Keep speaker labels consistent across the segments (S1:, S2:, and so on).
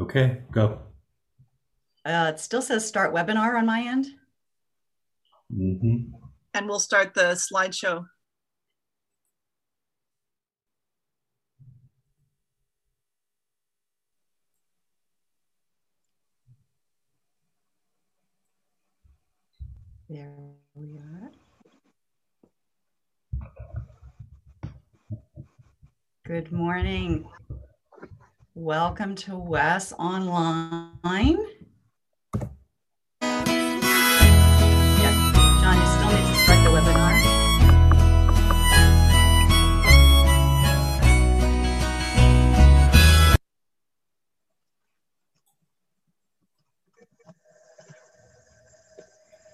S1: Okay, go.
S2: Uh, it still says start webinar on my end.
S1: Mhm.
S3: And we'll start the slideshow.
S2: There we are. Good morning. Welcome to WES Online. John, you still need to start the webinar.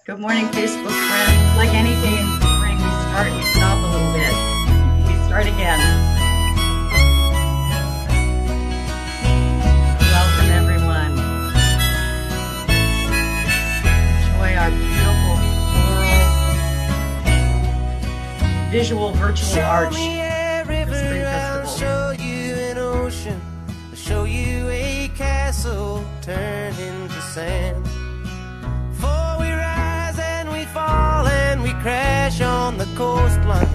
S2: Good morning, Facebook friends. Like anything in spring, we start, we stop a little bit. We start again. Visual, virtual arch.
S4: Show me a river,
S2: Spring
S4: I'll
S2: Festival.
S4: show you an ocean. I'll show you a castle turned into sand. For we rise and we fall and we crash on the coastline.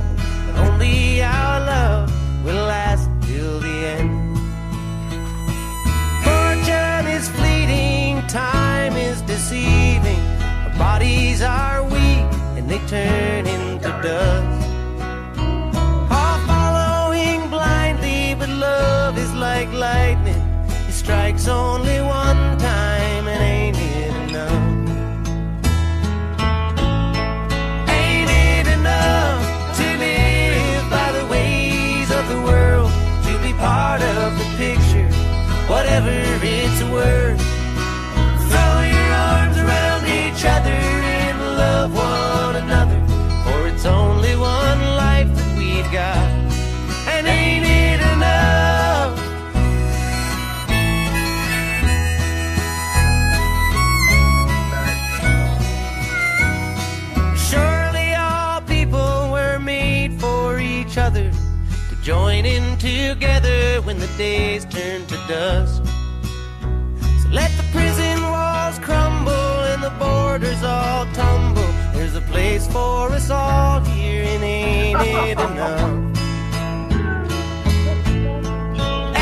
S4: But only our love will last till the end. Fortune is fleeting, time is deceiving. Our bodies are weak and they turn into dust. Lightning. It strikes only one days turn to dust. So let the prison walls crumble and the borders all tumble. There's a place for us all here, and ain't it enough?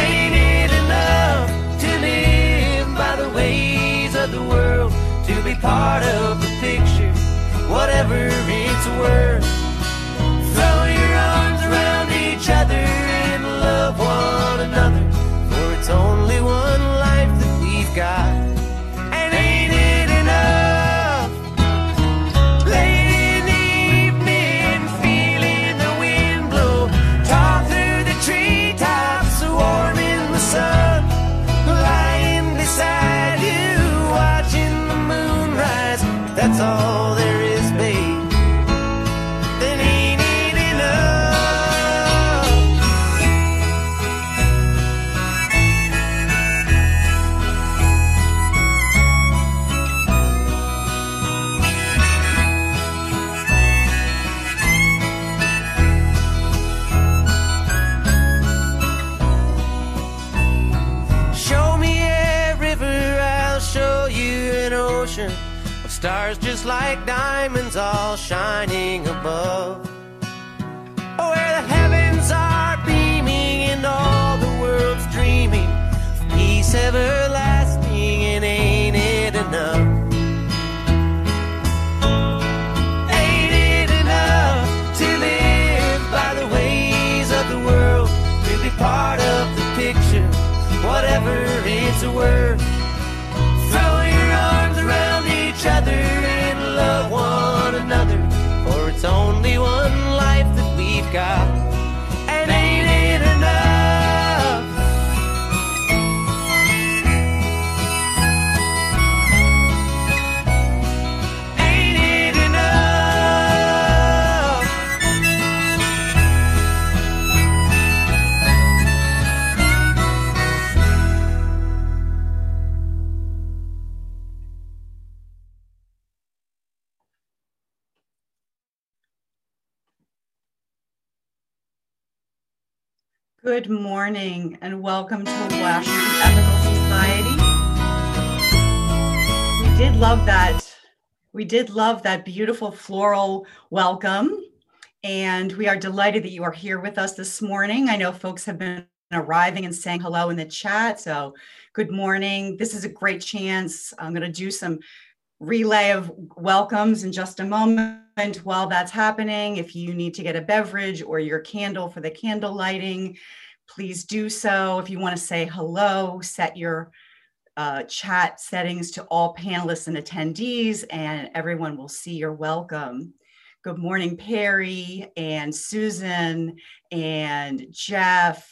S4: Ain't it enough to live by the ways of the world? To be part of the picture, whatever it's worth. Throw your arms around each other and love one stars just like diamonds all shining above. Where the heavens are beaming and all the world's dreaming of peace everlasting, and ain't it enough? Ain't it enough to live by the ways of the world? To be part of the picture, whatever it's worth. Each other and love one another. For it's only one life that we've got.
S2: Good morning and welcome to the Washington Ethical Society. We did love that. We did love that beautiful floral welcome. And we are delighted that you are here with us this morning. I know folks have been arriving and saying hello in the chat. So, good morning. This is a great chance. I'm going to do some relay of welcomes in just a moment. While that's happening, if you need to get a beverage or your candle for the candle lighting, please do so. If you want to say hello, set your uh, chat settings to all panelists and attendees, and everyone will see you're welcome. Good morning, Perry and Susan and Jeff.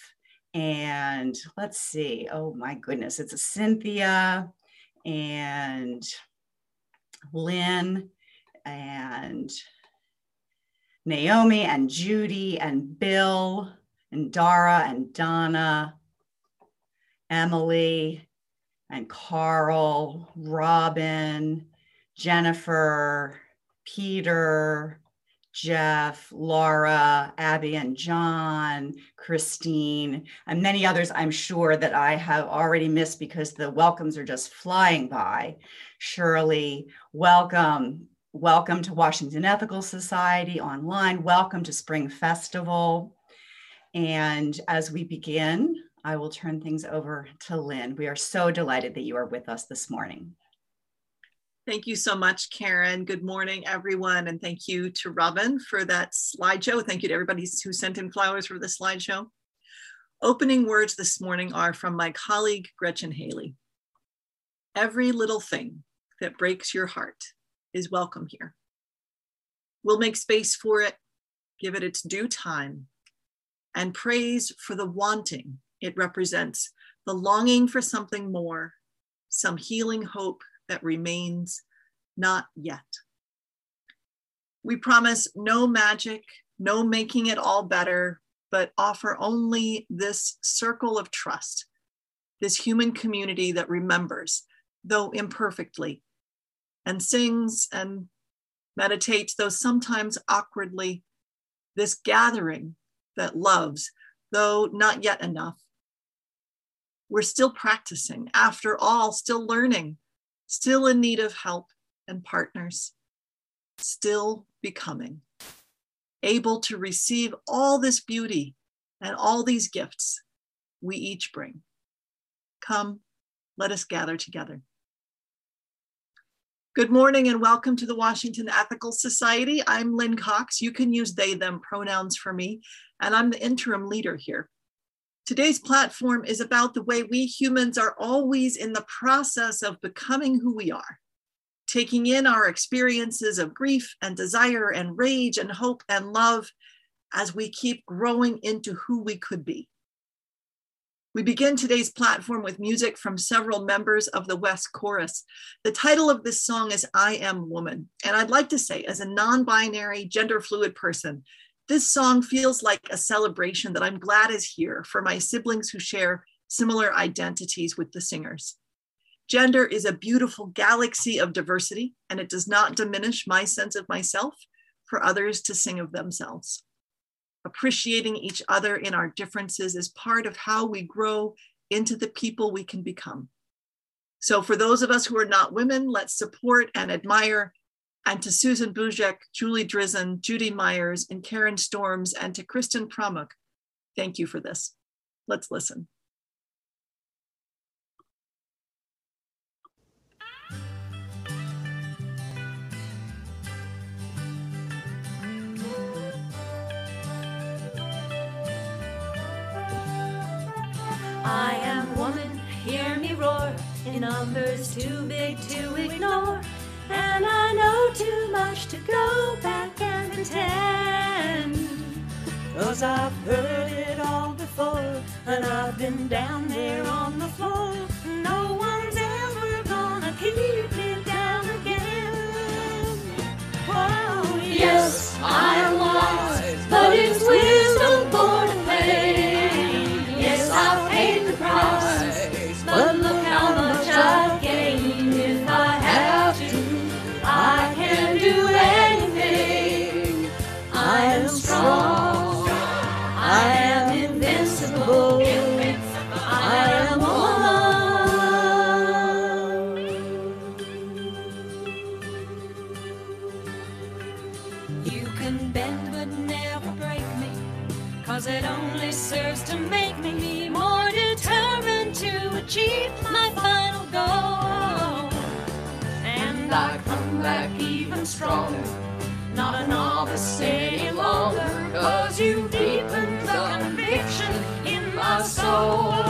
S2: And let's see. Oh my goodness, it's a Cynthia and Lynn and Naomi and Judy and Bill and Dara and Donna, Emily and Carl, Robin, Jennifer, Peter, Jeff, Laura, Abby and John, Christine, and many others I'm sure that I have already missed because the welcomes are just flying by. Shirley, welcome. Welcome to Washington Ethical Society online. Welcome to Spring Festival. And as we begin, I will turn things over to Lynn. We are so delighted that you are with us this morning.
S3: Thank you so much, Karen. Good morning, everyone. And thank you to Robin for that slideshow. Thank you to everybody who sent in flowers for the slideshow. Opening words this morning are from my colleague, Gretchen Haley. Every little thing that breaks your heart is welcome here. We'll make space for it, give it its due time, and praise for the wanting it represents, the longing for something more, some healing hope that remains not yet. We promise no magic, no making it all better, but offer only this circle of trust, this human community that remembers, though imperfectly, and sings and meditates, though sometimes awkwardly, this gathering that loves, though not yet enough. We're still practicing, after all, still learning, still in need of help and partners, still becoming, able to receive all this beauty and all these gifts we each bring. Come, let us gather together. Good morning and welcome to the Washington Ethical Society. I'm Lynn Cox. You can use they, them pronouns for me, and I'm the interim leader here. Today's platform is about the way we humans are always in the process of becoming who we are, taking in our experiences of grief and desire and rage and hope and love as we keep growing into who we could be. We begin today's platform with music from several members of the WES Chorus. The title of this song is I Am Woman. And I'd like to say, as a non binary, gender fluid person, this song feels like a celebration that I'm glad is here for my siblings who share similar identities with the singers. Gender is a beautiful galaxy of diversity, and it does not diminish my sense of myself for others to sing of themselves appreciating each other in our differences is part of how we grow into the people we can become. So, for those of us who are not women, let's support and admire. And to Susan Bujek, Julie Drizin, Judy Myers, and Karen Storms, and to Kristen Pramuk, thank you for this. Let's listen.
S5: I am woman, hear me roar, in numbers too big to ignore. And I know too much to go back and pretend. Cause I've heard it all before, and I've been down there on the floor. Back even stronger. Not a novice any longer, cause you deepened the conviction in my soul.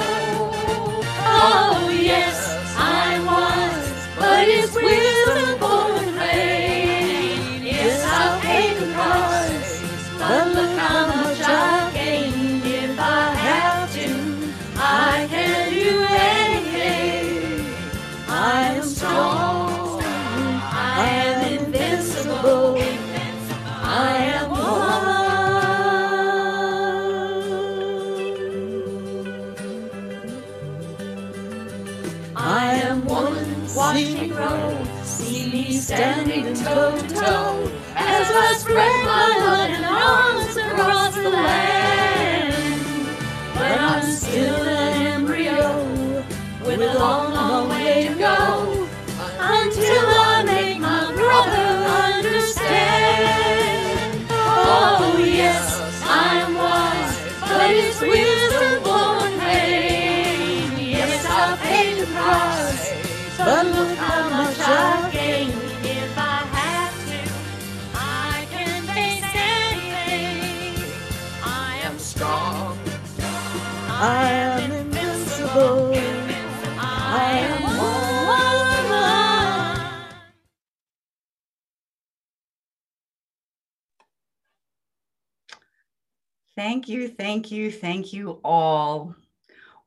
S5: Standing toe to toe as I spread my loving arms across the land. But I'm still an embryo with a long, long way to go until I make my brother understand. Oh, yes, I am wise, but it's wisdom born pain. Yes, I'll pay the price, but look how much I I am invincible. I am.
S2: Thank you, thank you, thank you all.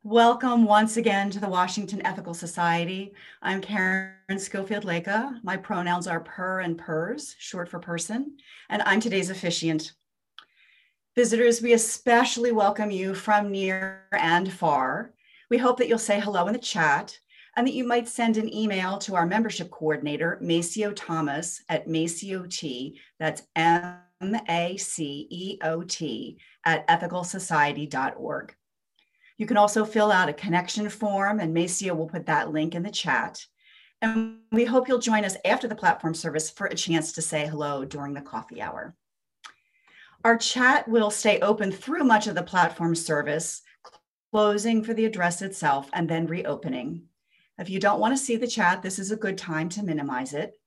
S2: Welcome once again to the Washington Ethical Society. I'm Karen Schofield Leka. My pronouns are per and pers, short for person, and I'm today's officiant. Visitors, we especially welcome you from near and far. We hope that you'll say hello in the chat and that you might send an email to our membership coordinator, Maceo Thomas at Maceot, that's M A C E O T, at ethicalsociety.org. You can also fill out a connection form, and Maceo will put that link in the chat. And we hope you'll join us after the platform service for a chance to say hello during the coffee hour. Our chat will stay open through much of the platform service, closing for the address itself and then reopening. If you don't want to see the chat, this is a good time to minimize it.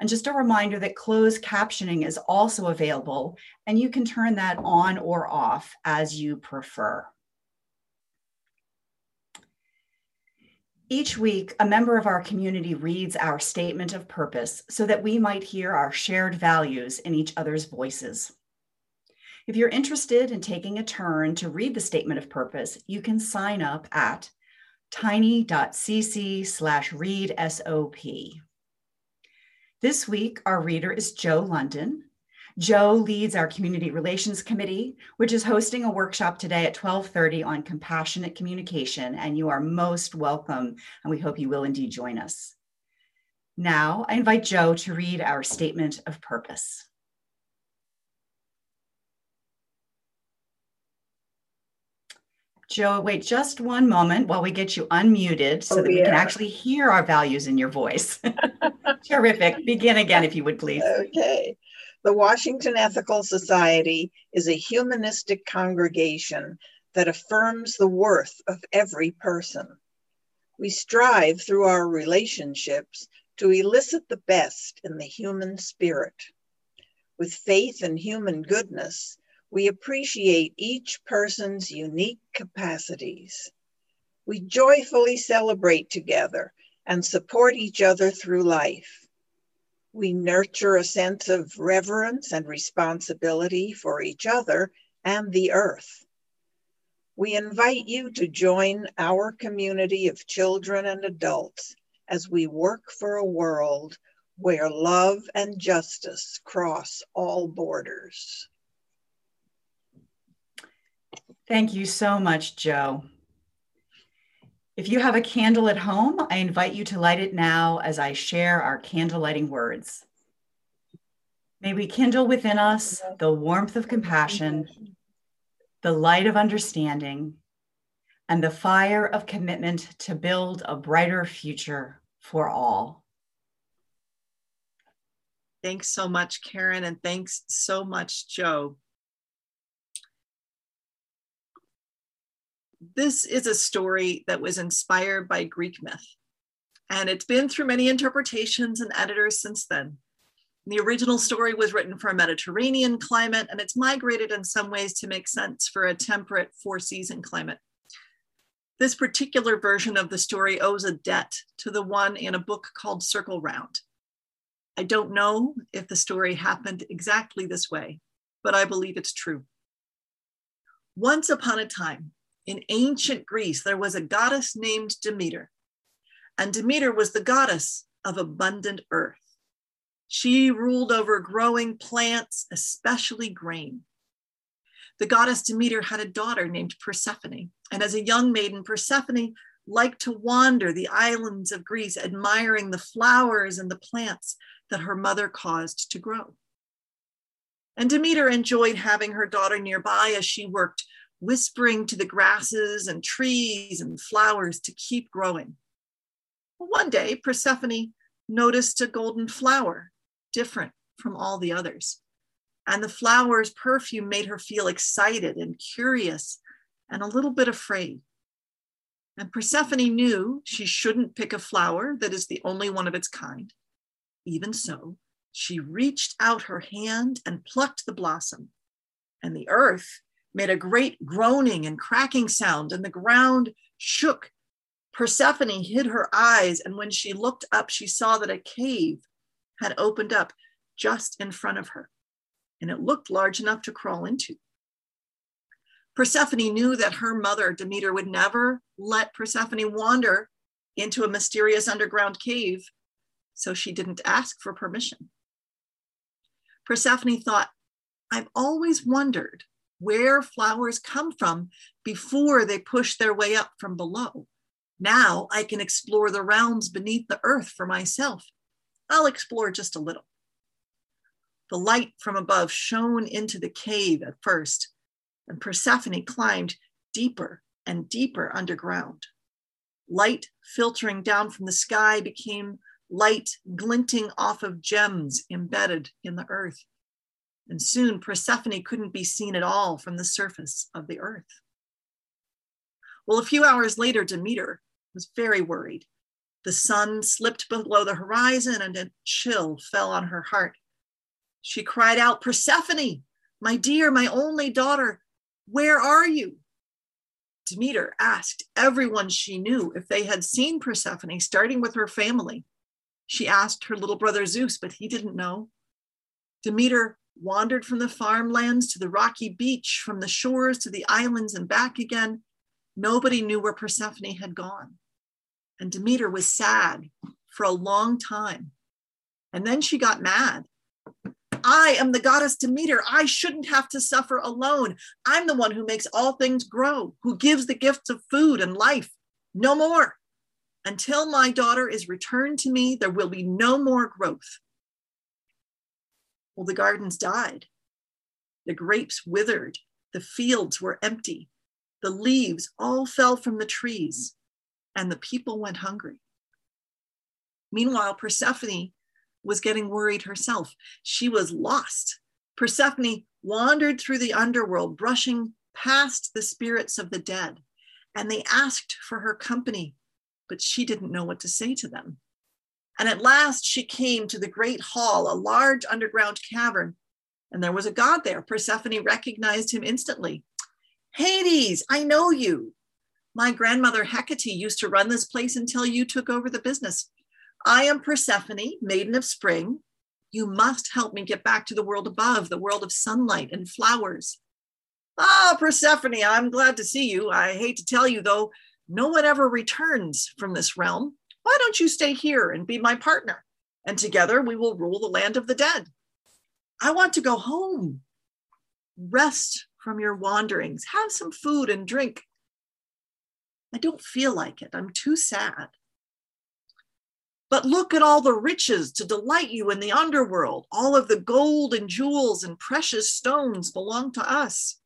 S2: And just a reminder that closed captioning is also available, and you can turn that on or off as you prefer. Each week, a member of our community reads our statement of purpose so that we might hear our shared values in each other's voices. If you're interested in taking a turn to read the statement of purpose, you can sign up at tiny.cc slash read SOP. This week, our reader is Joe London. Joe leads our Community Relations Committee, which is hosting a workshop today at 1230 on compassionate communication, and you are most welcome, and we hope you will indeed join us. Now, I invite Joe to read our statement of purpose. Joe, wait just one moment while we get you unmuted so
S6: Oh,
S2: that we can actually hear our values in your voice. Terrific. Begin again, if you would, please.
S6: Okay. The Washington Ethical Society is a humanistic congregation that affirms the worth of every person. We strive through our relationships to elicit the best in the human spirit. With faith in human goodness, we appreciate each person's unique capacities. We joyfully celebrate together and support each other through life. We nurture a sense of reverence and responsibility for each other and the earth. We invite you to join our community of children and adults as we work for a world where love and justice cross all borders.
S2: Thank you so much, Joe. If you have a candle at home, I invite you to light it now as I share our candle lighting words. May we kindle within us the warmth of compassion, the light of understanding, and the fire of commitment to build a brighter future for all.
S3: Thanks so much, Karen, and thanks so much, Joe. This is a story that was inspired by Greek myth. And it's been through many interpretations and editors since then. The original story was written for a Mediterranean climate, and it's migrated in some ways to make sense for a temperate four season climate. This particular version of the story owes a debt to the one in a book called Circle Round. I don't know if the story happened exactly this way, but I believe it's true. Once upon a time, in ancient Greece, there was a goddess named Demeter, and Demeter was the goddess of abundant earth. She ruled over growing plants, especially grain. The goddess Demeter had a daughter named Persephone, and as a young maiden, Persephone liked to wander the islands of Greece, admiring the flowers and the plants that her mother caused to grow. And Demeter enjoyed having her daughter nearby as she worked, whispering to the grasses and trees and flowers to keep growing. One day, Persephone noticed a golden flower, different from all the others. And the flower's perfume made her feel excited and curious and a little bit afraid. And Persephone knew she shouldn't pick a flower that is the only one of its kind. Even so, she reached out her hand and plucked the blossom. And the earth made a great groaning and cracking sound, and the ground shook. Persephone hid her eyes, and when she looked up, she saw that a cave had opened up just in front of her, and it looked large enough to crawl into. Persephone knew that her mother, Demeter, would never let Persephone wander into a mysterious underground cave, so she didn't ask for permission. Persephone thought, I've always wondered where flowers come from before they push their way up from below. Now I can explore the realms beneath the earth for myself. I'll explore just a little. The light from above shone into the cave at first, and Persephone climbed deeper and deeper underground. Light filtering down from the sky became light glinting off of gems embedded in the earth. And soon Persephone couldn't be seen at all from the surface of the earth. Well, a few hours later, Demeter was very worried. The sun slipped below the horizon and a chill fell on her heart. She cried out, Persephone, my dear, my only daughter, where are you? Demeter asked everyone she knew if they had seen Persephone, starting with her family. She asked her little brother Zeus, but he didn't know. Demeter wandered from the farmlands to the rocky beach, from the shores to the islands and back again. Nobody knew where Persephone had gone. And Demeter was sad for a long time. And then she got mad. I am the goddess Demeter. I shouldn't have to suffer alone. I'm the one who makes all things grow, who gives the gifts of food and life. No more. Until my daughter is returned to me, there will be no more growth. Well, the gardens died. The grapes withered. The fields were empty. The leaves all fell from the trees, and the people went hungry. Meanwhile, Persephone was getting worried herself. She was lost. Persephone wandered through the underworld, brushing past the spirits of the dead, and they asked for her company, but she didn't know what to say to them. And at last she came to the great hall, a large underground cavern, and there was a god there. Persephone recognized him instantly. Hades, I know you. My grandmother Hecate used to run this place until you took over the business. I am Persephone, maiden of spring. You must help me get back to the world above, the world of sunlight and flowers. Ah, Persephone, I'm glad to see you. I hate to tell you, though, no one ever returns from this realm. Why don't you stay here and be my partner? And together we will rule the land of the dead. I want to go home. Rest from your wanderings. Have some food and drink. I don't feel like it. I'm too sad. But look at all the riches to delight you in the underworld. All of the gold and jewels and precious stones belong to us.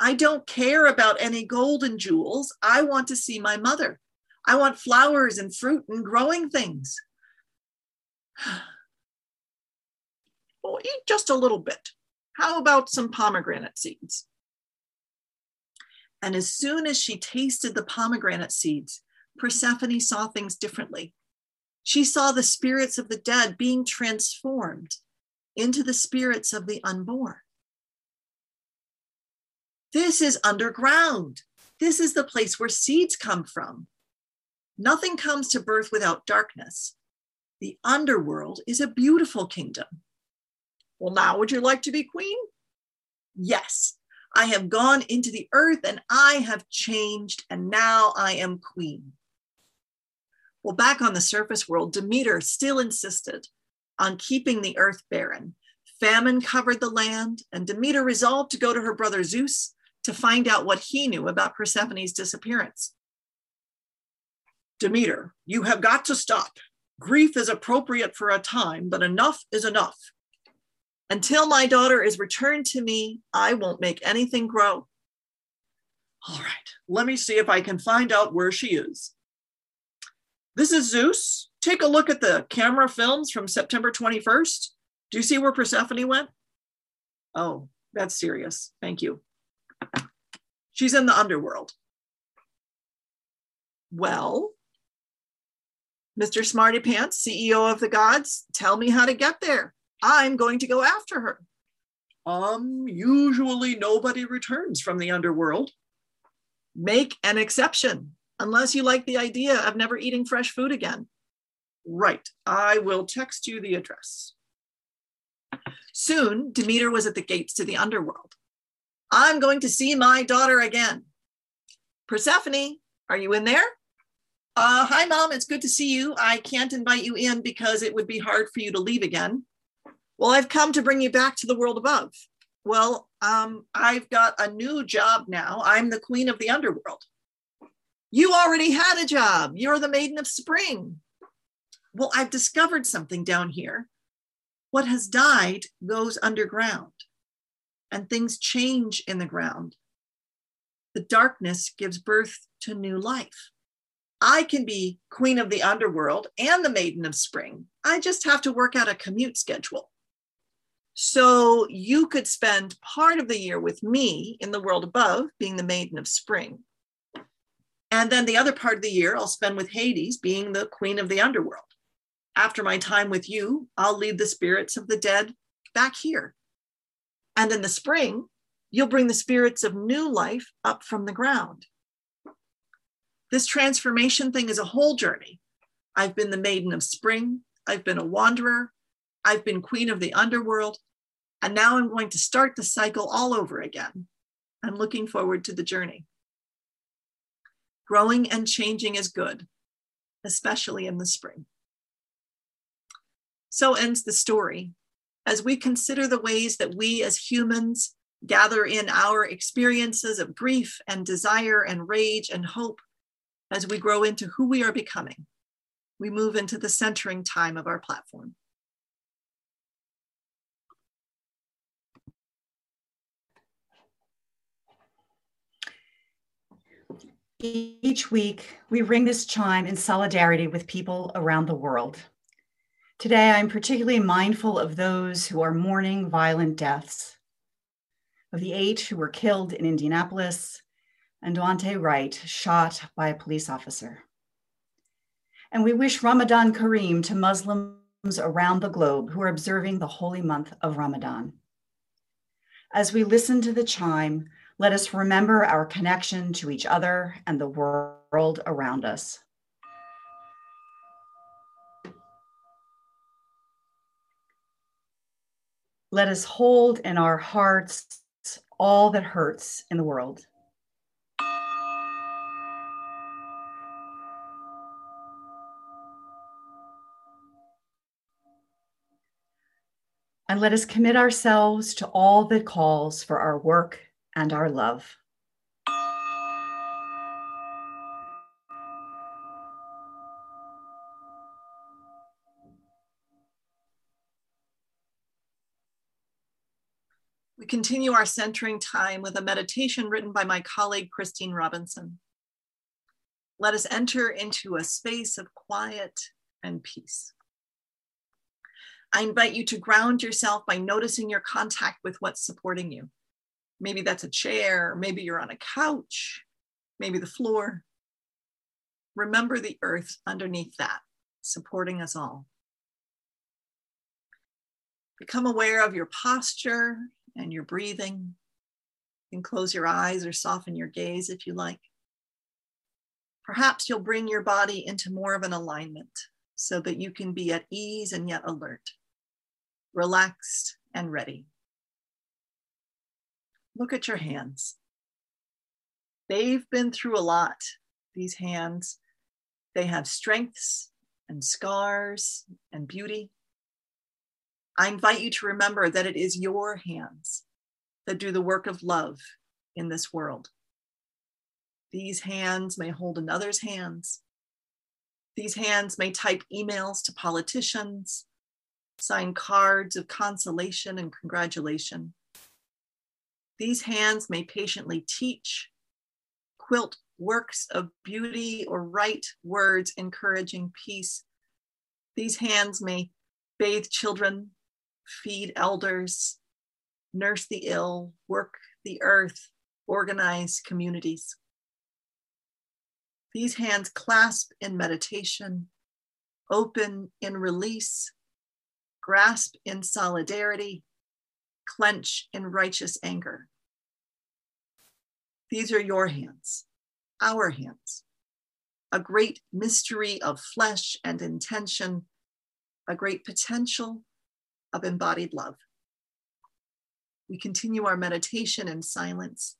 S3: I don't care about any gold and jewels. I want to see my mother. I want flowers and fruit and growing things. Well, oh, eat just a little bit. How about some pomegranate seeds? And as soon as she tasted the pomegranate seeds, Persephone saw things differently. She saw the spirits of the dead being transformed into the spirits of the unborn. This is underground. This is the place where seeds come from. Nothing comes to birth without darkness. The underworld is a beautiful kingdom. Well, now would you like to be queen? Yes, I have gone into the earth and I have changed, and now I am queen. Well, back on the surface world, Demeter still insisted on keeping the earth barren. Famine covered the land, and Demeter resolved to go to her brother Zeus to find out what he knew about Persephone's disappearance. Demeter, you have got to stop. Grief is appropriate for a time, but enough is enough. Until my daughter is returned to me, I won't make anything grow. All right, let me see if I can find out where she is. This is Zeus. Take a look at the camera films from September 21st. Do you see where Persephone went? Oh, that's serious. Thank you. She's in the underworld. Well, Mr. Smarty Pants, CEO of the gods, tell me how to get there. I'm going to go after her. Um, usually nobody returns from the underworld. Make an exception, unless you like the idea of never eating fresh food again. Right, I will text you the address. Soon, Demeter was at the gates to the underworld. I'm going to see my daughter again. Persephone, are you in there? Uh, hi, mom. It's good to see you. I can't invite you in because it would be hard for you to leave again. Well, I've come to bring you back to the world above. Well, um, I've got a new job now. I'm the queen of the underworld. You already had a job. You're the maiden of spring. Well, I've discovered something down here. What has died goes underground, and things change in the ground. The darkness gives birth to new life. I can be queen of the underworld and the maiden of spring. I just have to work out a commute schedule. So you could spend part of the year with me in the world above, being the maiden of spring. And then the other part of the year I'll spend with Hades, being the queen of the underworld. After my time with you, I'll lead the spirits of the dead back here. And in the spring, you'll bring the spirits of new life up from the ground. This transformation thing is a whole journey. I've been the maiden of spring, I've been a wanderer, I've been queen of the underworld, and now I'm going to start the cycle all over again. I'm looking forward to the journey. Growing and changing is good, especially in the spring. So ends the story. As we consider the ways that we as humans gather in our experiences of grief and desire and rage and hope as we grow into who we are becoming, we move into the centering time of our platform.
S2: Each week, we ring this chime in solidarity with people around the world. Today, I'm particularly mindful of those who are mourning violent deaths, of the eight who were killed in Indianapolis, and Daunte Wright shot by a police officer. And we wish Ramadan Kareem to Muslims around the globe who are observing the holy month of Ramadan. As we listen to the chime, let us remember our connection to each other and the world around us. Let us hold in our hearts all that hurts in the world. And let us commit ourselves to all that calls for our work and our love.
S3: We continue our centering time with a meditation written by my colleague, Christine Robinson. Let us enter into a space of quiet and peace. I invite you to ground yourself by noticing your contact with what's supporting you. Maybe that's a chair, maybe you're on a couch, maybe the floor. remember the earth underneath that, supporting us all. Become aware of your posture and your breathing. You can close your eyes or soften your gaze if you like. Perhaps you'll bring your body into more of an alignment so that you can be at ease and yet alert, relaxed and ready. Look at your hands. They've been through a lot, these hands. They have strengths and scars and beauty. I invite you to remember that it is your hands that do the work of love in this world. These hands may hold another's hands. These hands may type emails to politicians, sign cards of consolation and congratulation. These hands may patiently teach, quilt works of beauty, or write words encouraging peace. These hands may bathe children, feed elders, nurse the ill, work the earth, organize communities. These hands clasp in meditation, open in release, grasp in solidarity, clench in righteous anger. These are your hands, our hands, a great mystery of flesh and intention, a great potential of embodied love. We continue our meditation in silence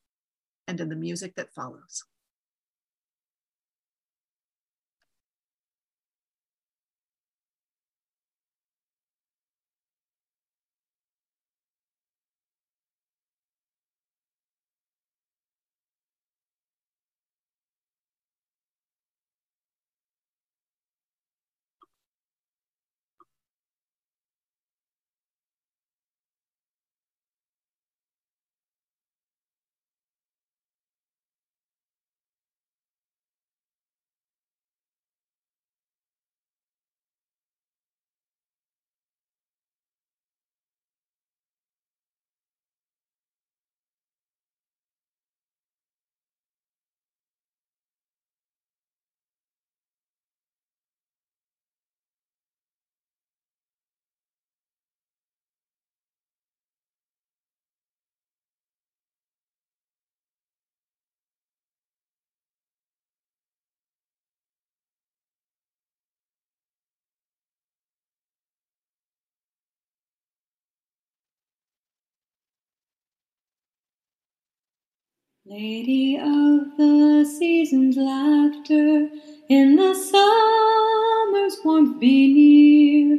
S3: and in the music that follows.
S5: Lady of the season's laughter, in the summer's warmth be near.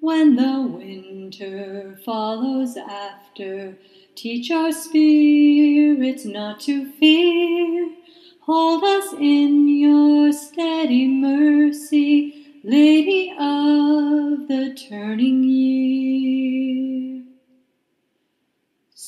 S5: When the winter follows after, teach our spirits not to fear. Hold us in your steady mercy, Lady of the turning year.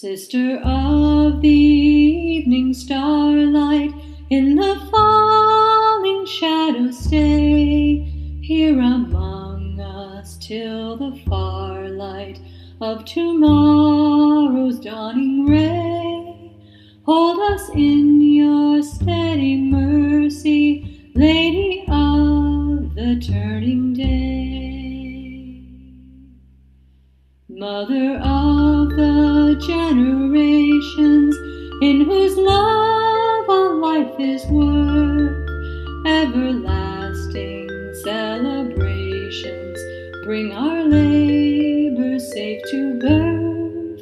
S5: Sister of the evening starlight, in the falling shadows stay, here among us till the far light of tomorrow's dawning ray. Hold us in your steady mercy, Lady of the turning day. Mother of generations, in whose love all life is worth, everlasting celebrations bring our labor safe to birth.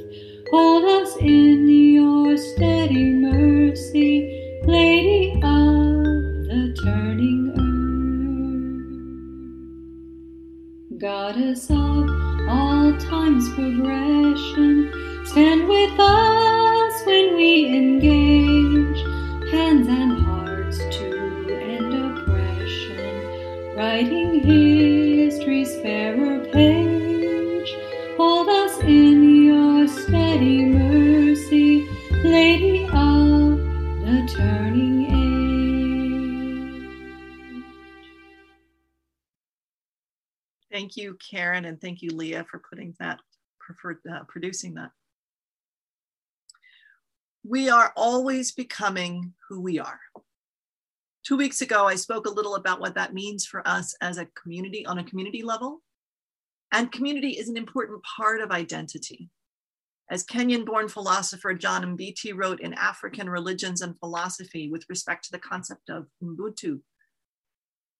S5: Hold us in your steady mercy, Lady of the turning earth. Goddess of all time's progression, stand with us when we engage, hands and hearts to end oppression, writing history's fairer page. Hold us in your steady mercy, Lady of the turning age.
S3: Thank you, Karen, and thank you, Leah, for putting that, for uh, producing that. We are always becoming who we are. Two weeks ago, I spoke a little about what that means for us as a community on a community level. And community is an important part of identity. As Kenyan born philosopher John Mbiti wrote in African Religions and Philosophy with respect to the concept of Ubuntu,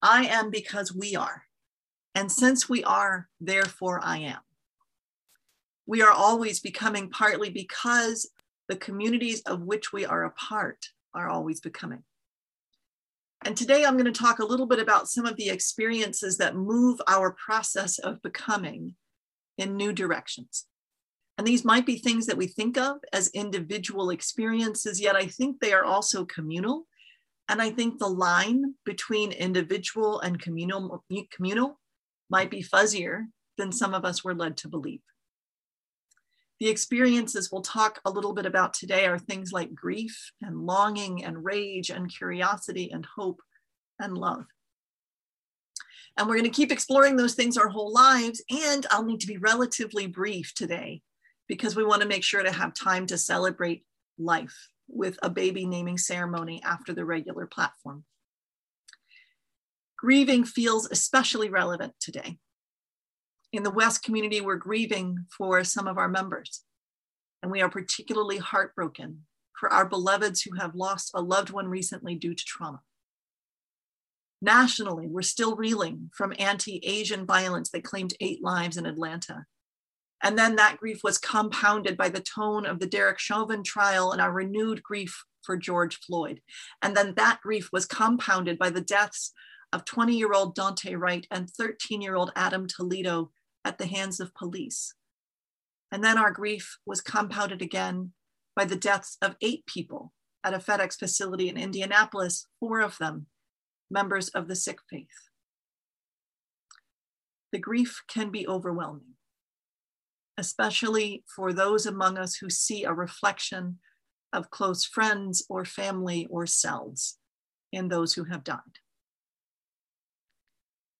S3: I am because we are. And since we are, therefore I am. We are always becoming partly because the communities of which we are a part are always becoming. And today I'm going to talk a little bit about some of the experiences that move our process of becoming in new directions. And these might be things that we think of as individual experiences, yet I think they are also communal. And I think the line between individual and communal, communal might be fuzzier than some of us were led to believe. The experiences we'll talk a little bit about today are things like grief and longing and rage and curiosity and hope and love. And we're going to keep exploring those things our whole lives. And I'll need to be relatively brief today because we want to make sure to have time to celebrate life with a baby naming ceremony after the regular platform. Grieving feels especially relevant today in the WES community, we're grieving for some of our members. And we are particularly heartbroken for our beloveds who have lost a loved one recently due to trauma. Nationally, we're still reeling from anti Asian violence that claimed eight lives in Atlanta. And then that grief was compounded by the tone of the Derek Chauvin trial and our renewed grief for George Floyd. And then that grief was compounded by the deaths of 20 year old Daunte Wright and 13 year old Adam Toledo at the hands of police. And then our grief was compounded again by the deaths of eight people at a FedEx facility in Indianapolis, four of them members of the Sikh faith. The grief can be overwhelming, especially for those among us who see a reflection of close friends or family or selves in those who have died.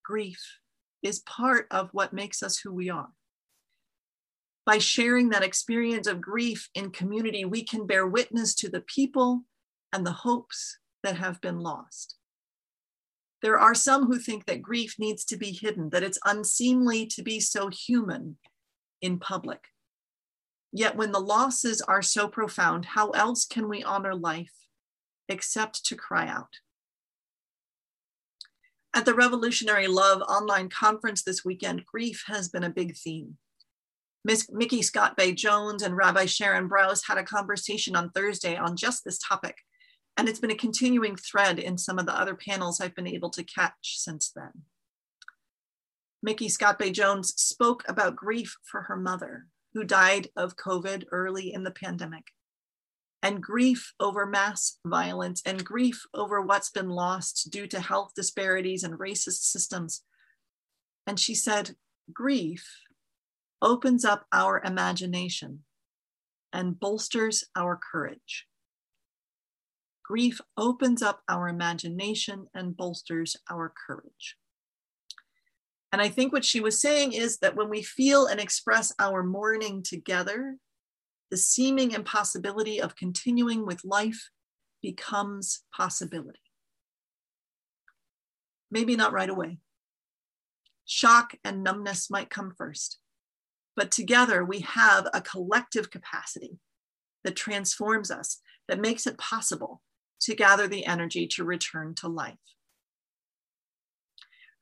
S3: Grief is part of what makes us who we are. By sharing that experience of grief in community, we can bear witness to the people and the hopes that have been lost. There are some who think that grief needs to be hidden, that it's unseemly to be so human in public. Yet when the losses are so profound, how else can we honor life except to cry out? At the Revolutionary Love online conference this weekend, grief has been a big theme. Miss Micky ScottBey Jones and Rabbi Sharon Brous had a conversation on Thursday on just this topic, and it's been a continuing thread in some of the other panels I've been able to catch since then. Micky ScottBey Jones spoke about grief for her mother, who died of COVID early in the pandemic and grief over mass violence and grief over what's been lost due to health disparities and racist systems. And she said, grief opens up our imagination and bolsters our courage. Grief opens up our imagination and bolsters our courage. And I think what she was saying is that when we feel and express our mourning together, the seeming impossibility of continuing with life becomes possibility. Maybe not right away. Shock and numbness might come first, but together we have a collective capacity that transforms us, that makes it possible to gather the energy to return to life.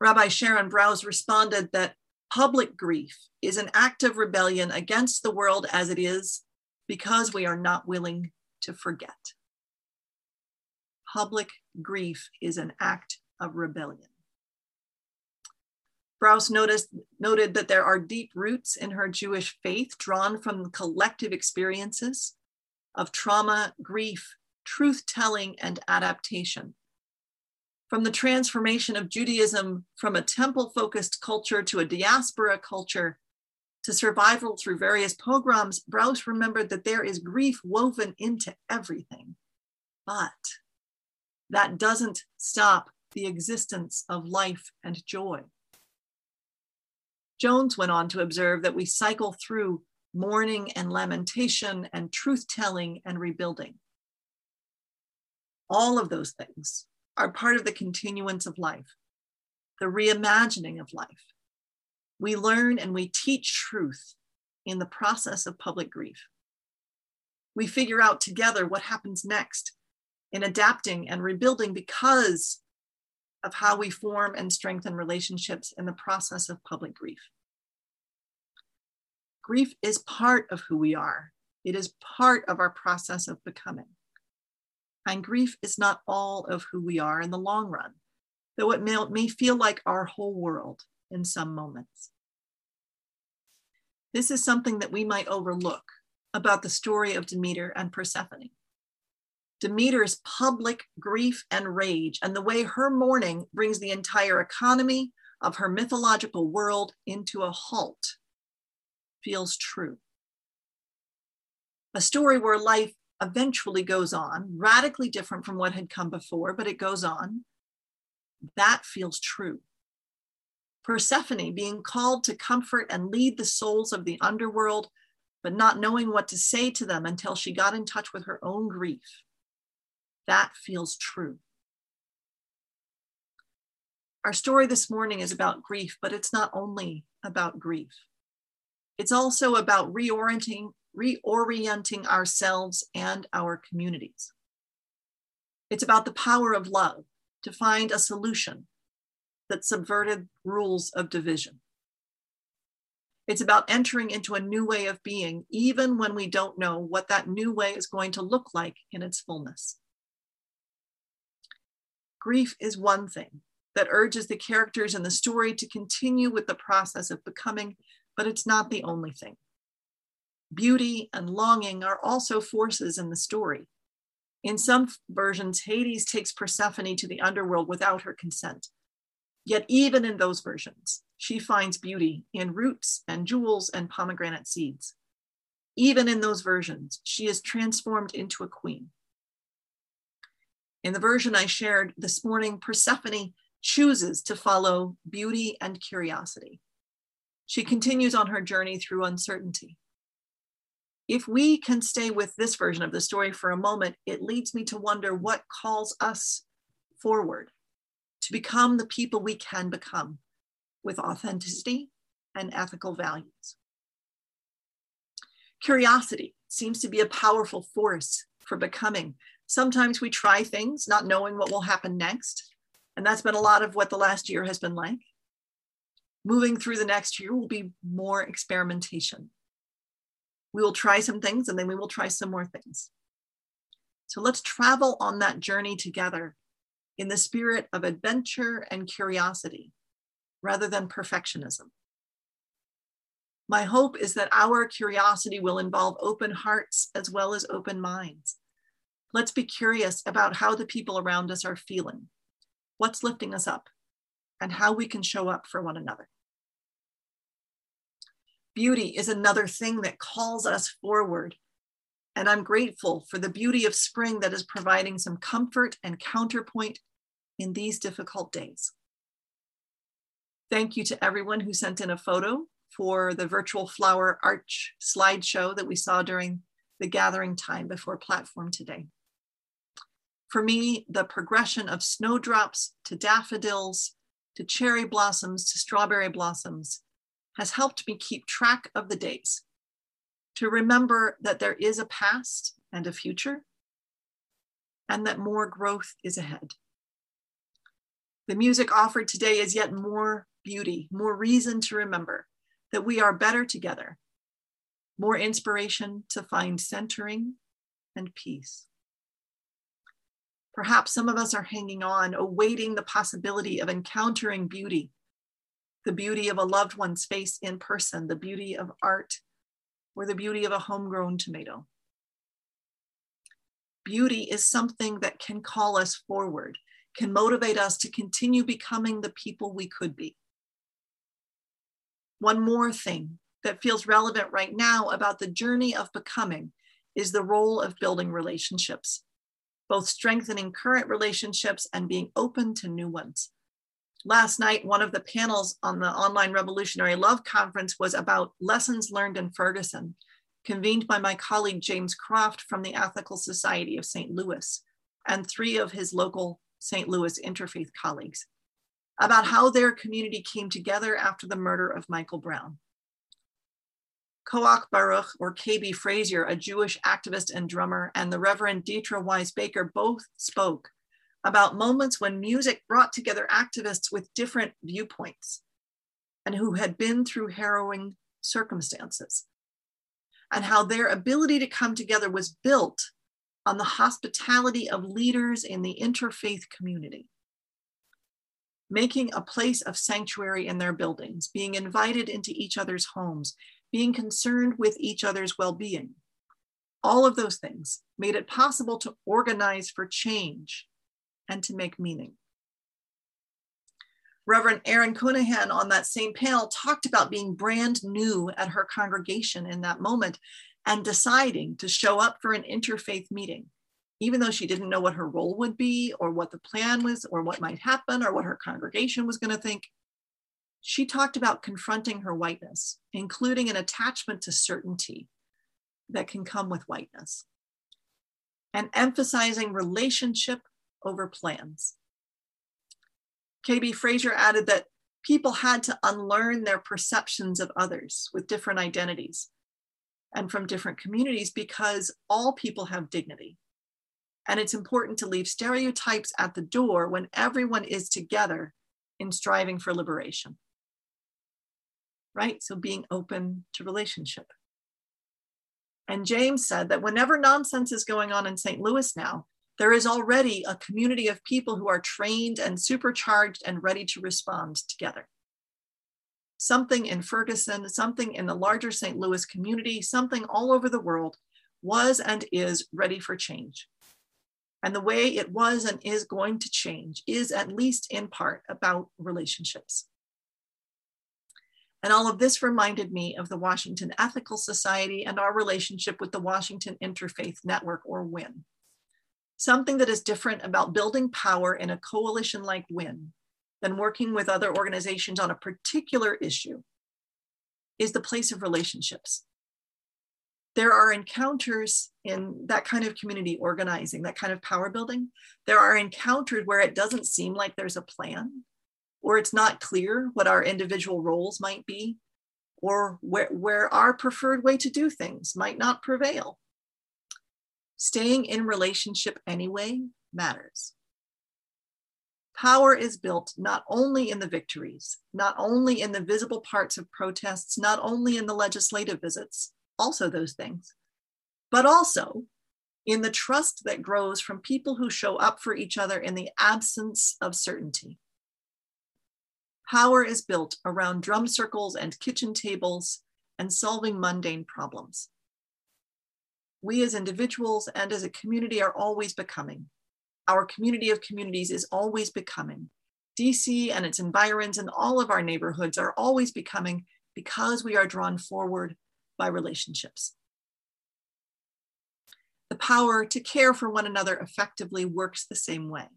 S3: Rabbi Sharon Brous responded that public grief is an act of rebellion against the world as it is because we are not willing to forget. Public grief is an act of rebellion. Brous noticed, noted that there are deep roots in her Jewish faith drawn from collective experiences of trauma, grief, truth telling, and adaptation. From the transformation of Judaism from a temple focused culture to a diaspora culture to survival through various pogroms, Brous remembered that there is grief woven into everything. But that doesn't stop the existence of life and joy. Jones went on to observe that we cycle through mourning and lamentation and truth telling and rebuilding. All of those things are part of the continuance of life, the reimagining of life. We learn and we teach truth in the process of public grief. We figure out together what happens next in adapting and rebuilding because of how we form and strengthen relationships in the process of public grief. Grief is part of who we are. It is part of our process of becoming. And grief is not all of who we are in the long run, though it may, may feel like our whole world in some moments. This is something that we might overlook about the story of Demeter and Persephone. Demeter's public grief and rage, and the way her mourning brings the entire economy of her mythological world into a halt, feels true. A story where life eventually goes on, radically different from what had come before, but it goes on. That feels true. Persephone being called to comfort and lead the souls of the underworld, but not knowing what to say to them until she got in touch with her own grief. That feels true. Our story this morning is about grief, but it's not only about grief. It's also about reorienting, reorienting ourselves and our communities. It's about the power of love to find a solution that subverted rules of division. It's about entering into a new way of being, even when we don't know what that new way is going to look like in its fullness. Grief is one thing that urges the characters in the story to continue with the process of becoming, but it's not the only thing. Beauty and longing are also forces in the story. In some versions, Hades takes Persephone to the underworld without her consent. Yet, even in those versions, she finds beauty in roots and jewels and pomegranate seeds. Even in those versions, she is transformed into a queen. In the version I shared this morning, Persephone chooses to follow beauty and curiosity. She continues on her journey through uncertainty. If we can stay with this version of the story for a moment, it leads me to wonder what calls us forward to become the people we can become with authenticity and ethical values. Curiosity seems to be a powerful force for becoming. Sometimes we try things not knowing what will happen next. And that's been a lot of what the last year has been like. Moving through the next year will be more experimentation. We will try some things and then we will try some more things. So let's travel on that journey together in the spirit of adventure and curiosity rather than perfectionism. My hope is that our curiosity will involve open hearts as well as open minds. Let's be curious about how the people around us are feeling, what's lifting us up, and how we can show up for one another. Beauty is another thing that calls us forward and I'm grateful for the beauty of spring that is providing some comfort and counterpoint in these difficult days. Thank you to everyone who sent in a photo for the virtual flower arch slideshow that we saw during the gathering time before platform today. For me, the progression of snowdrops to daffodils to cherry blossoms to strawberry blossoms has helped me keep track of the days to remember that there is a past and a future, and that more growth is ahead. The music offered today is yet more beauty, more reason to remember that we are better together, more inspiration to find centering and peace. Perhaps some of us are hanging on, awaiting the possibility of encountering beauty, the beauty of a loved one's face in person, the beauty of art or the beauty of a homegrown tomato. Beauty is something that can call us forward, can motivate us to continue becoming the people we could be. One more thing that feels relevant right now about the journey of becoming is the role of building relationships, both strengthening current relationships and being open to new ones last night, one of the panels on the Online Revolutionary Love Conference was about lessons learned in Ferguson, convened by my colleague James Croft from the Ethical Society of St. Louis and three of his local St. Louis interfaith colleagues about how their community came together after the murder of Michael Brown. Koach Baruch, or KB Frazier, a Jewish activist and drummer, and the Reverend Dietra Wise Baker both spoke about moments when music brought together activists with different viewpoints and who had been through harrowing circumstances, and how their ability to come together was built on the hospitality of leaders in the interfaith community, making a place of sanctuary in their buildings, being invited into each other's homes, being concerned with each other's well being. All of those things made it possible to organize for change and to make meaning. Reverend Erin Cunahan on that same panel talked about being brand new at her congregation in that moment and deciding to show up for an interfaith meeting, even though she didn't know what her role would be or what the plan was or what might happen or what her congregation was going to think. She talked about confronting her whiteness, including an attachment to certainty that can come with whiteness, and emphasizing relationship over plans. KB Frazier added that people had to unlearn their perceptions of others with different identities and from different communities because all people have dignity. And it's important to leave stereotypes at the door when everyone is together in striving for liberation. Right? So being open to relationship. And James said that whenever nonsense is going on in St. Louis now, there is already a community of people who are trained and supercharged and ready to respond together. Something in Ferguson, something in the larger St. Louis community, something all over the world was and is ready for change. And the way it was and is going to change is, at least in part, about relationships. And all of this reminded me of the Washington Ethical Society and our relationship with the Washington Interfaith Network, or WIN. Something that is different about building power in a coalition like WIN than working with other organizations on a particular issue is the place of relationships. There are encounters in that kind of community organizing, that kind of power building. There are encounters where it doesn't seem like there's a plan, or it's not clear what our individual roles might be, or where, where our preferred way to do things might not prevail staying in relationship anyway matters. Power is built not only in the victories, not only in the visible parts of protests, not only in the legislative visits, also those things, but also in the trust that grows from people who show up for each other in the absence of certainty. Power is built around drum circles and kitchen tables and solving mundane problems we as individuals and as a community are always becoming. Our community of communities is always becoming. DC and its environs and all of our neighborhoods are always becoming because we are drawn forward by relationships. The power to care for one another effectively works the same way.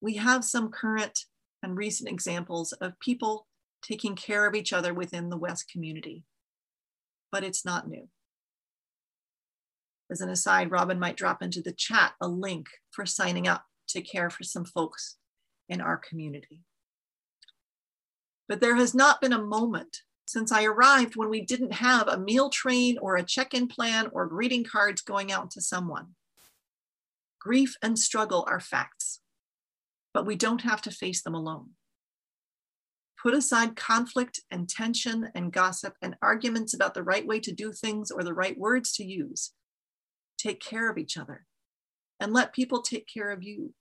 S3: We have some current and recent examples of people taking care of each other within the WES community, but it's not new. As an aside, Robin might drop into the chat a link for signing up to care for some folks in our community. But there has not been a moment since I arrived when we didn't have a meal train or a check in plan or greeting cards going out to someone. Grief and struggle are facts, but we don't have to face them alone. Put aside conflict and tension and gossip and arguments about the right way to do things or the right words to use take care of each other and let people take care of you,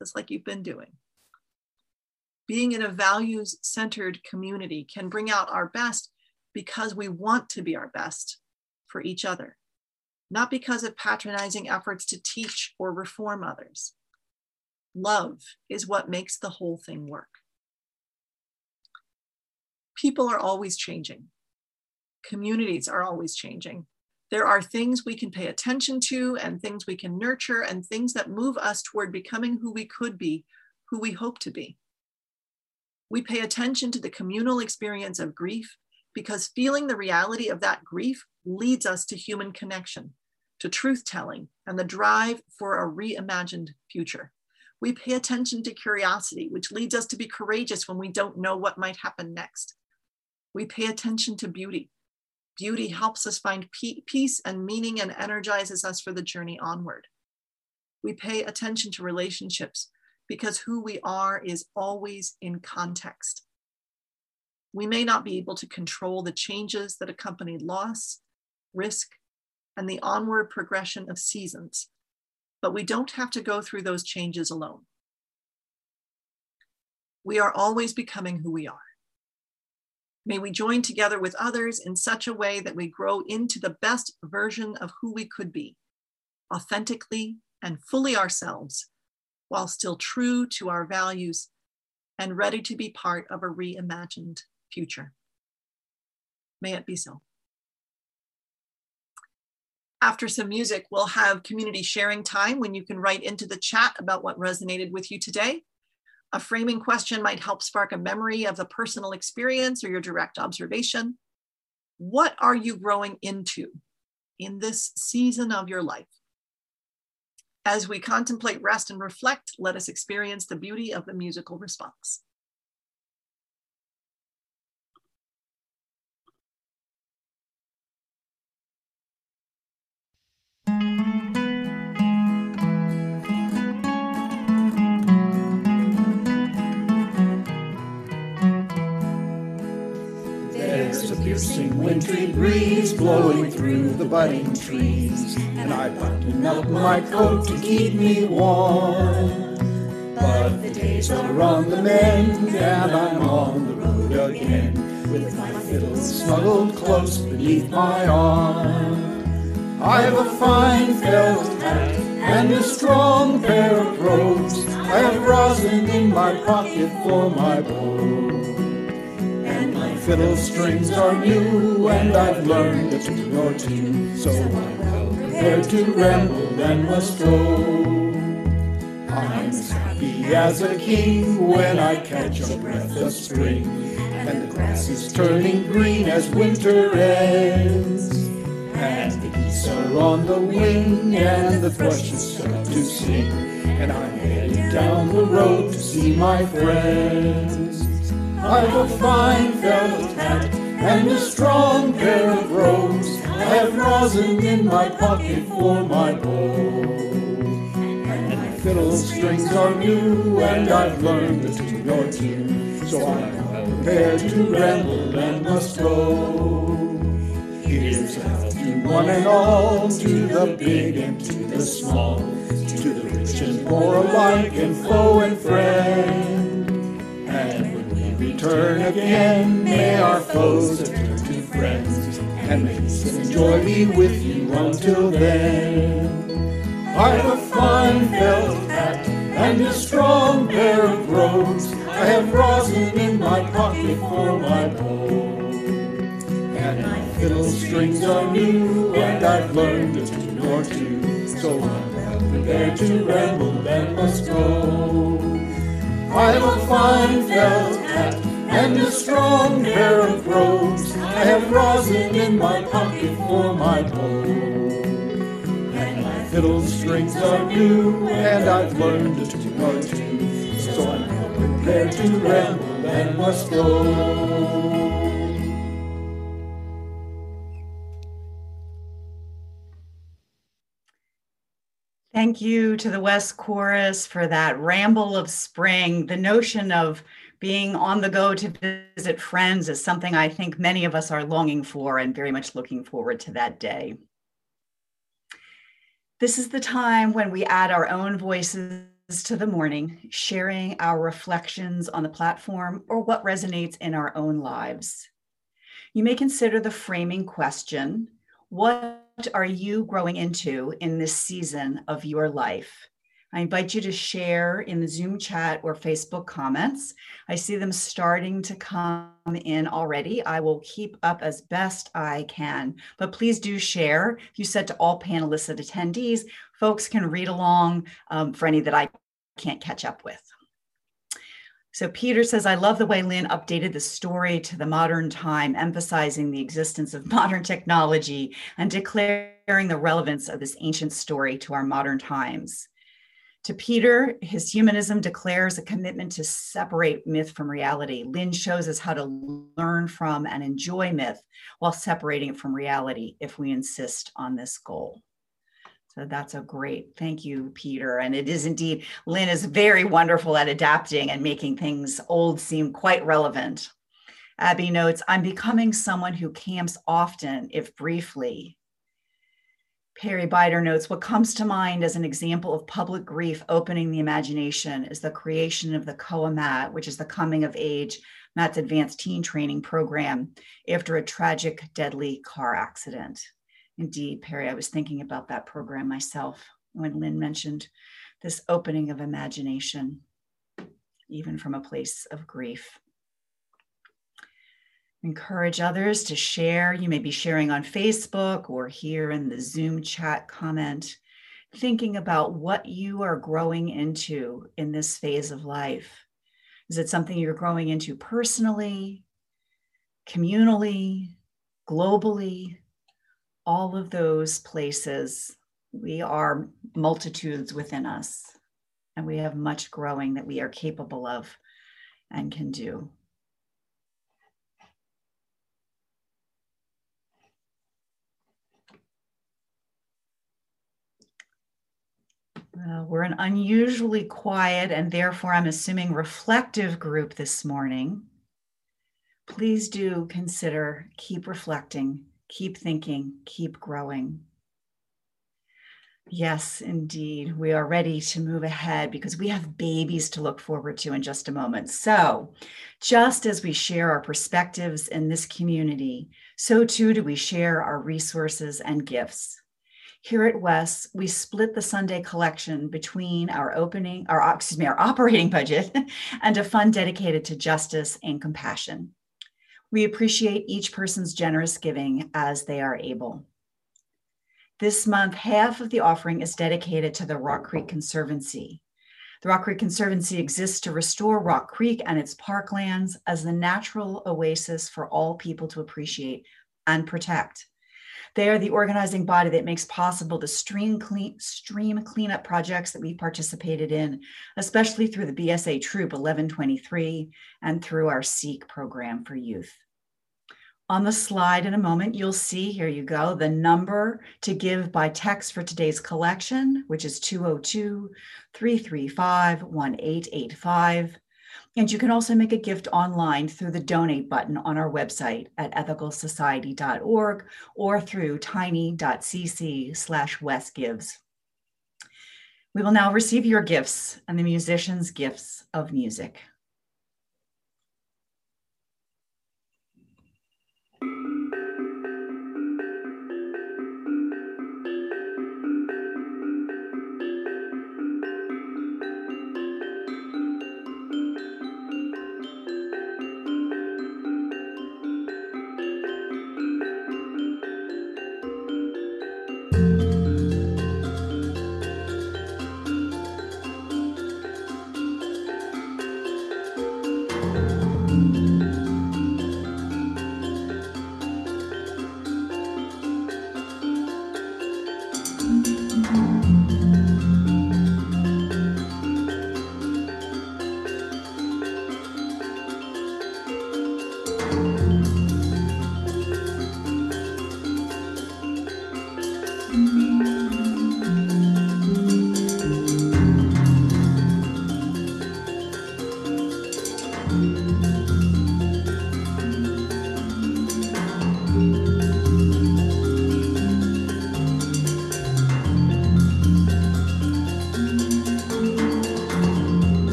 S3: just like you've been doing. Being in a values centered community can bring out our best because we want to be our best for each other, not because of patronizing efforts to teach or reform others. Love is what makes the whole thing work. People are always changing. Communities are always changing. There are things we can pay attention to and things we can nurture and things that move us toward becoming who we could be, who we hope to be. We pay attention to the communal experience of grief because feeling the reality of that grief leads us to human connection, to truth telling, and the drive for a reimagined future. We pay attention to curiosity, which leads us to be courageous when we don't know what might happen next. We pay attention to beauty. Beauty helps us find peace and meaning and energizes us for the journey onward. We pay attention to relationships because who we are is always in context. We may not be able to control the changes that accompany loss, risk, and the onward progression of seasons, but we don't have to go through those changes alone. We are always becoming who we are. May we join together with others in such a way that we grow into the best version of who we could be, authentically and fully ourselves, while still true to our values and ready to be part of a reimagined future. May it be so. After some music, we'll have community sharing time when you can write into the chat about what resonated with you today. A framing question might help spark a memory of the personal experience or your direct observation. What are you growing into in this season of your life? As we contemplate, rest, and reflect, let us experience the beauty of the musical response.
S7: Piercing wintry breeze blowing through the budding trees, and I button up my coat to keep me warm. But the days are on the mend, and I'm on the road again, with my fiddle snuggled close beneath my arm. I've a fine felt hat and a strong pair of brogues. I have rosin in my pocket for my bow fiddle strings are new, and I've learned a tune or two, so I'm well prepared to ramble and must go. I'm as happy as a king when I catch a breath of spring, and the grass is turning green as winter ends. And the geese are on the wing, and the thrushes start to sing, and I'm headed down the road to see my friends. I've a fine felt hat and a strong pair of brogues. I have rosin in my pocket for my bow. And my fiddle strings are new, and I've learned a tune or two. So I'm prepared to ramble and must go. Here's health to one and all, to the big and to the small, to the rich and poor alike, and foe and friend. Return again. May our foes turn to friends, and may peace and joy be with you until then. I've a fine felt hat and a strong pair of brogues. I have rosin in my pocket for my bow. And my fiddle strings are new, and I've learned a tune or two. So I'm prepared to ramble and must go. I've a fine felt hat and a strong pair of brogues. I have rosin in my pocket for my bow. And my fiddle strings are new, and I've learned tune or two. So I'm well prepared to ramble and must go.
S2: Thank you to the WES Chorus for that ramble of spring. The notion of being on the go to visit friends is something I think many of us are longing for and very much looking forward to that day. This is the time when we add our own voices to the morning, sharing our reflections on the platform or what resonates in our own lives. You may consider the framing question What are you growing into in this season of your life? I invite you to share in the Zoom chat or Facebook comments. I see them starting to come in already. I will keep up as best I can, but please do share. You said to all panelists and attendees, folks can read along um, for any that I can't catch up with. So Peter says, I love the way Lynn updated the story to the modern time, emphasizing the existence of modern technology and declaring the relevance of this ancient story to our modern times. To Peter, his humanism declares a commitment to separate myth from reality. Lynn shows us how to learn from and enjoy myth while separating it from reality if we insist on this goal. So that's a great thank you, Peter. And it is indeed, Lynn is very wonderful at adapting and making things old seem quite relevant. Abby notes, I'm becoming someone who camps often, if briefly, Perry Bider notes what comes to mind as an example of public grief opening the imagination is the creation of the COA which is the coming of age Matt's advanced teen training program after a tragic, deadly car accident. Indeed, Perry, I was thinking about that program myself when Lynn mentioned this opening of imagination, even from a place of grief encourage others to share. You may be sharing on Facebook or here in the Zoom chat comment, thinking about what you are growing into in this phase of life. Is it something you're growing into personally, communally, globally? All of those places, we are multitudes within us, and we have much growing that we are capable of and can do. Uh, we're an unusually quiet and therefore, I'm assuming, reflective group this morning. Please do consider keep reflecting, keep thinking, keep growing. Yes, indeed. We are ready to move ahead because we have babies to look forward to in just a moment. So, just as we share our perspectives in this community, so too do we share our resources and gifts. Here at WES, we split the Sunday collection between our opening, our uh, excuse me, our operating budget and a fund dedicated to justice and compassion. We appreciate each person's generous giving as they are able. This month, half of the offering is dedicated to the Rock Creek Conservancy. The Rock Creek Conservancy exists to restore Rock Creek and its parklands as the natural oasis for all people to appreciate and protect. They are the organizing body that makes possible the stream clean stream cleanup projects that we participated in, especially through the BSA Troop 1123 and through our SEEK program for youth. On the slide in a moment, you'll see, here you go, the number to give by text for today's collection, which is 202 335 1885. And you can also make a gift online through the donate button on our website at ethicalsociety.org or through tiny.cc slash wesgives. We will now receive your gifts and the musicians' gifts of music.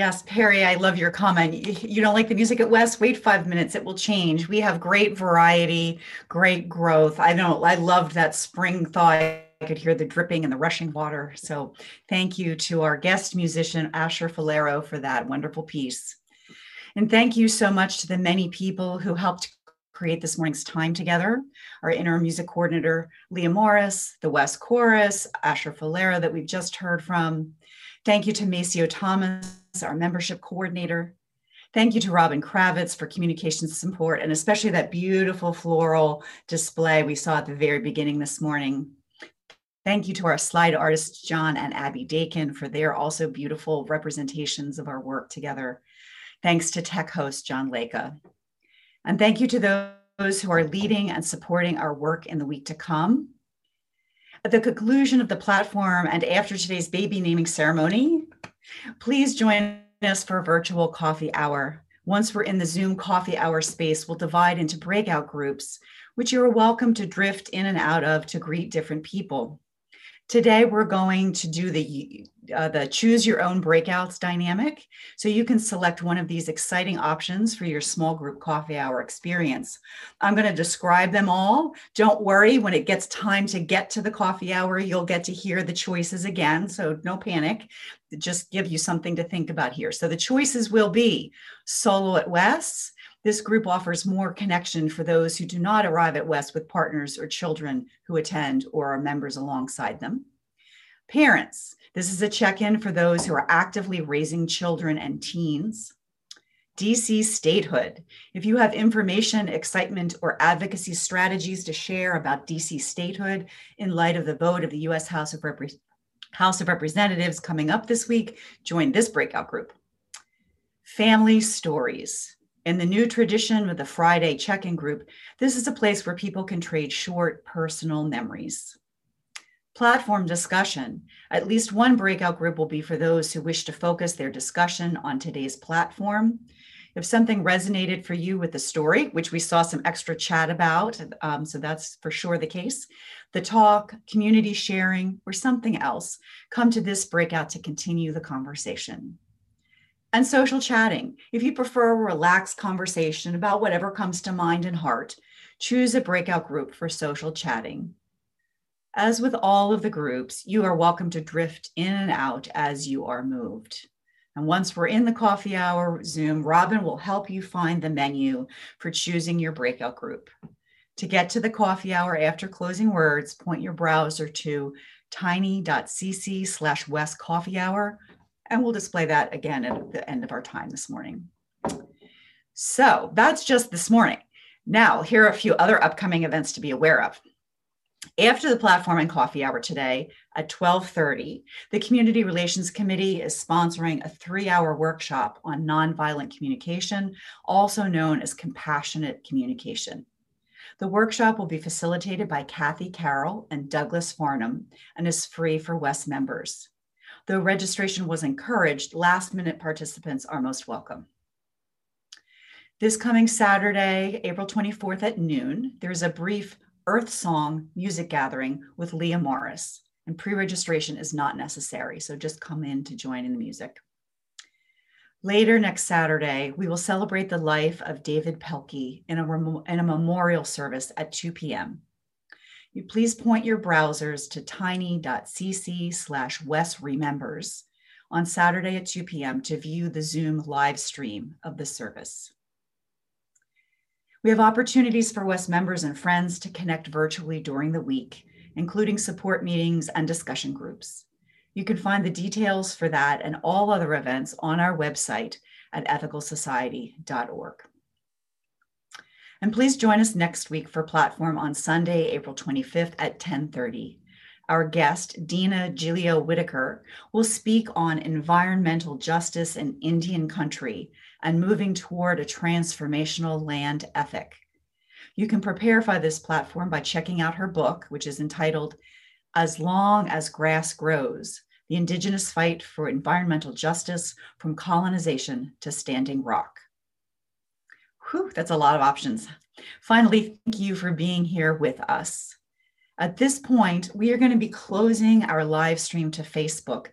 S2: Yes, Perry, I love your comment. You don't like the music at WES? Wait five minutes, it will change. We have great variety, great growth. I know I loved that spring thaw I could hear the dripping and the rushing water. So thank you to our guest musician, Asher Falero, for that wonderful piece. And thank you so much to the many people who helped create this morning's time together. Our interim music coordinator, Leah Morris, the WES Chorus, Asher Falero that we've just heard from. Thank you to Maceo Thomas, our membership coordinator. Thank you to Robin Kravitz for communications support and especially that beautiful floral display we saw at the very beginning this morning. Thank you to our slide artists, John and Abby Dakin, for their also beautiful representations of our work together. Thanks to tech host, John Leka. And thank you to those who are leading and supporting our work in the week to come. At the conclusion of the platform and after today's baby naming ceremony, please join us for a virtual coffee hour. Once we're in the Zoom coffee hour space, we'll divide into breakout groups, which you are welcome to drift in and out of to greet different people. Today, we're going to do the, uh, the choose your own breakouts dynamic. So you can select one of these exciting options for your small group coffee hour experience. I'm going to describe them all. Don't worry, when it gets time to get to the coffee hour, you'll get to hear the choices again. So no panic, just give you something to think about here. So the choices will be solo at WES, this group offers more connection for those who do not arrive at WES with partners or children who attend or are members alongside them. Parents, this is a check in for those who are actively raising children and teens. DC statehood. If you have information, excitement, or advocacy strategies to share about DC statehood in light of the vote of the US House of, House of Representatives coming up this week, join this breakout group. Family stories. In the new tradition of the Friday check in group, this is a place where people can trade short personal memories. Platform discussion. At least one breakout group will be for those who wish to focus their discussion on today's platform. If something resonated for you with the story, which we saw some extra chat about, um, so that's for sure the case, the talk, community sharing, or something else, come to this breakout to continue the conversation and social chatting. If you prefer a relaxed conversation about whatever comes to mind and heart, choose a breakout group for social chatting. As with all of the groups, you are welcome to drift in and out as you are moved. And once we're in the coffee hour Zoom, Robin will help you find the menu for choosing your breakout group. To get to the coffee hour after closing words, point your browser to tiny.cc slash west coffee hour and we'll display that again at the end of our time this morning. So that's just this morning. Now, here are a few other upcoming events to be aware of. After the platform and coffee hour today at 12:30, the Community Relations Committee is sponsoring a 3-hour workshop on nonviolent communication, also known as compassionate communication. The workshop will be facilitated by Kathy Carroll and Douglas Farnham and is free for WES members. Though registration was encouraged, last minute participants are most welcome. This coming Saturday, April 24th at noon, there's a brief Earth Song music gathering with Leah Morris, and pre registration is not necessary, so just come in to join in the music. Later next Saturday, we will celebrate the life of David Pelkey in a, in a memorial service at 2 p.m you please point your browsers to tiny.cc slash Wes remembers on Saturday at 2 p.m. to view the Zoom live stream of the service. We have opportunities for WES members and friends to connect virtually during the week, including support meetings and discussion groups. You can find the details for that and all other events on our website at ethicalsociety.org. And please join us next week for Platform on Sunday, April 25th at 1030. Our guest, Dina Gilio Whitaker, will speak on environmental justice in Indian country and moving toward a transformational land ethic. You can prepare for this platform by checking out her book, which is entitled As Long as Grass Grows The Indigenous Fight for Environmental Justice from Colonization to Standing Rock. Whew, that's a lot of options. Finally, thank you for being here with us. At this point, we are going to be closing our live stream to Facebook.